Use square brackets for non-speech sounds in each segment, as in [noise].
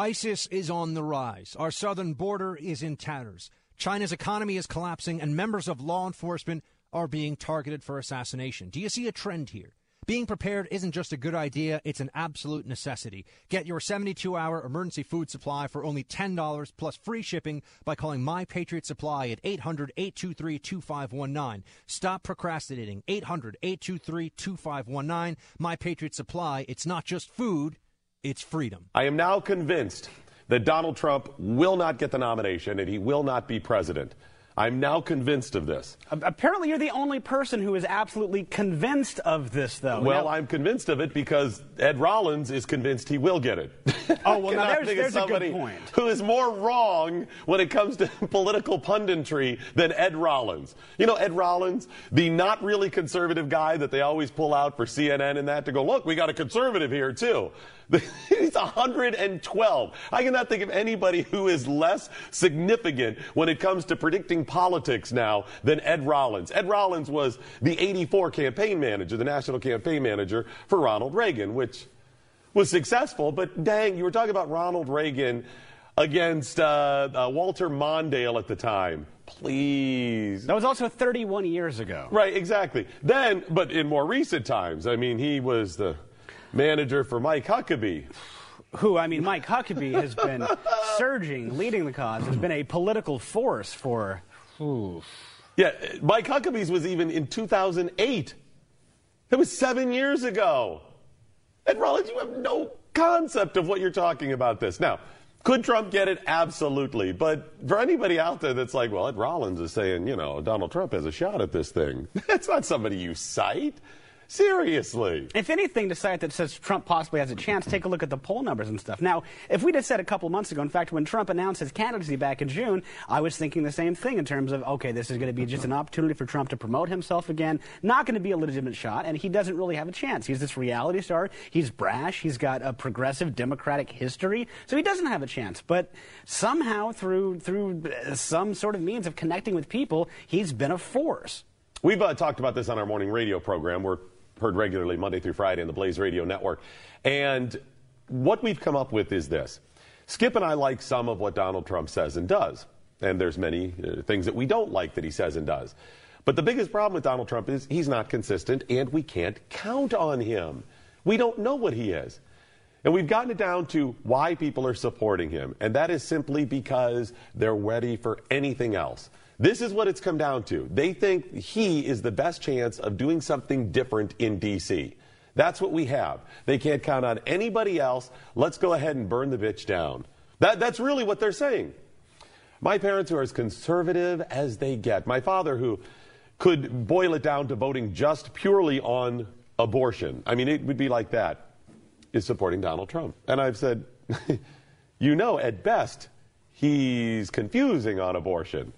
ISIS is on the rise. Our southern border is in tatters. China's economy is collapsing, and members of law enforcement are being targeted for assassination. Do you see a trend here? Being prepared isn't just a good idea, it's an absolute necessity. Get your 72 hour emergency food supply for only $10 plus free shipping by calling My Patriot Supply at 800 823 2519. Stop procrastinating. 800 823 2519. My Patriot Supply. It's not just food, it's freedom. I am now convinced that Donald Trump will not get the nomination and he will not be president. I'm now convinced of this. Apparently, you're the only person who is absolutely convinced of this, though. Well, now, I'm convinced of it because Ed Rollins is convinced he will get it. [laughs] Oh, well, now [laughs] there's, there's a good point. Who is more wrong when it comes to [laughs] political punditry than Ed Rollins? You know, Ed Rollins, the not really conservative guy that they always pull out for CNN and that to go, look, we got a conservative here, too. He's 112. I cannot think of anybody who is less significant when it comes to predicting politics now than Ed Rollins. Ed Rollins was the 84 campaign manager, the national campaign manager for Ronald Reagan, which was successful. But dang, you were talking about Ronald Reagan against uh, uh, Walter Mondale at the time. Please. That was also 31 years ago. Right, exactly. Then, but in more recent times, I mean, he was the manager for Mike Huckabee. Who, I mean, Mike Huckabee has been [laughs] surging, leading the cause, has been a political force for. Ooh. Yeah, Mike Huckabee's was even in 2008. It was seven years ago. Ed Rollins, you have no concept of what you're talking about this. Now, could Trump get it? Absolutely. But for anybody out there that's like, well, Ed Rollins is saying, you know, Donald Trump has a shot at this thing, [laughs] that's not somebody you cite. Seriously. If anything, to cite that says Trump possibly has a chance, take a look at the poll numbers and stuff. Now, if we'd have said a couple months ago, in fact, when Trump announced his candidacy back in June, I was thinking the same thing in terms of, okay, this is going to be just an opportunity for Trump to promote himself again. Not going to be a legitimate shot, and he doesn't really have a chance. He's this reality star. He's brash. He's got a progressive Democratic history, so he doesn't have a chance. But somehow, through through some sort of means of connecting with people, he's been a force. We've uh, talked about this on our morning radio program. We're heard regularly Monday through Friday on the Blaze Radio Network. And what we've come up with is this. Skip and I like some of what Donald Trump says and does. And there's many uh, things that we don't like that he says and does. But the biggest problem with Donald Trump is he's not consistent and we can't count on him. We don't know what he is. And we've gotten it down to why people are supporting him. And that is simply because they're ready for anything else. This is what it's come down to. They think he is the best chance of doing something different in D.C. That's what we have. They can't count on anybody else. Let's go ahead and burn the bitch down. That, that's really what they're saying. My parents are as conservative as they get. My father, who could boil it down to voting just purely on abortion, I mean, it would be like that, is supporting Donald Trump. And I've said, [laughs] you know, at best, he's confusing on abortion.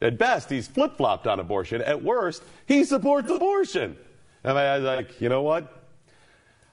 At best, he's flip flopped on abortion. At worst, he supports abortion. And I was like, you know what?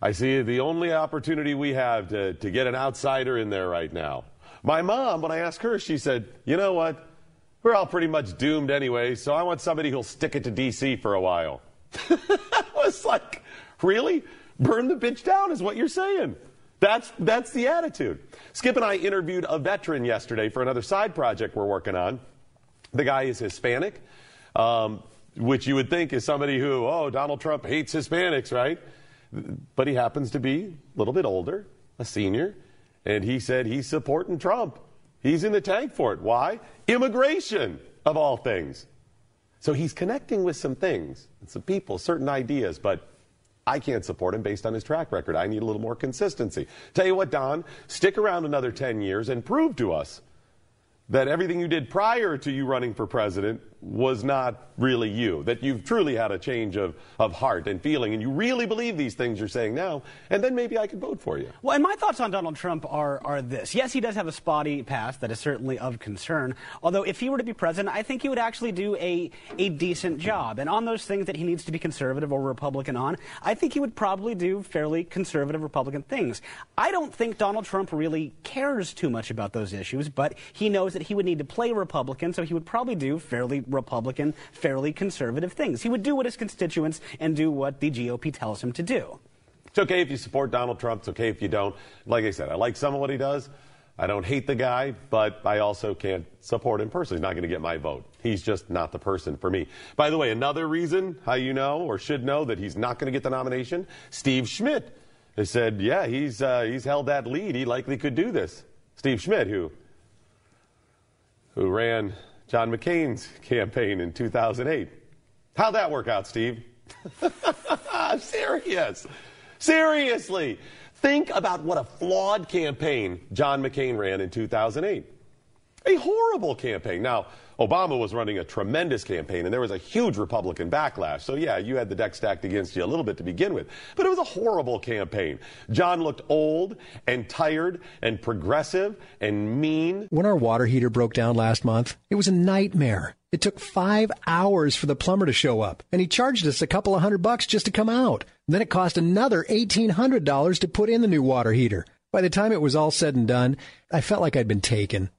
I see the only opportunity we have to, to get an outsider in there right now. My mom, when I asked her, she said, you know what? We're all pretty much doomed anyway, so I want somebody who'll stick it to D.C. for a while. [laughs] I was like, really? Burn the bitch down is what you're saying. That's, that's the attitude. Skip and I interviewed a veteran yesterday for another side project we're working on. The guy is Hispanic, um, which you would think is somebody who, oh, Donald Trump hates Hispanics, right? But he happens to be a little bit older, a senior, and he said he's supporting Trump. He's in the tank for it. Why? Immigration, of all things. So he's connecting with some things, some people, certain ideas, but I can't support him based on his track record. I need a little more consistency. Tell you what, Don, stick around another 10 years and prove to us that everything you did prior to you running for president was not really you, that you've truly had a change of, of heart and feeling, and you really believe these things you're saying now, and then maybe I could vote for you. Well, and my thoughts on Donald Trump are, are this. Yes, he does have a spotty past that is certainly of concern, although if he were to be president, I think he would actually do a, a decent job. And on those things that he needs to be conservative or Republican on, I think he would probably do fairly conservative Republican things. I don't think Donald Trump really cares too much about those issues, but he knows that he would need to play Republican, so he would probably do fairly Republican, fairly conservative things. He would do what his constituents and do what the GOP tells him to do. It's okay if you support Donald Trump. It's okay if you don't. Like I said, I like some of what he does. I don't hate the guy, but I also can't support him personally. He's not going to get my vote. He's just not the person for me. By the way, another reason how you know or should know that he's not going to get the nomination, Steve Schmidt has said, yeah, he's, uh, he's held that lead. He likely could do this. Steve Schmidt, who, who ran John McCain's campaign in 2008. How'd that work out, Steve? [laughs] Serious. Seriously. Think about what a flawed campaign John McCain ran in 2008. A horrible campaign. Now, Obama was running a tremendous campaign, and there was a huge Republican backlash. So, yeah, you had the deck stacked against you a little bit to begin with. But it was a horrible campaign. John looked old and tired and progressive and mean. When our water heater broke down last month, it was a nightmare. It took five hours for the plumber to show up, and he charged us a couple of hundred bucks just to come out. Then it cost another $1,800 to put in the new water heater. By the time it was all said and done, I felt like I'd been taken.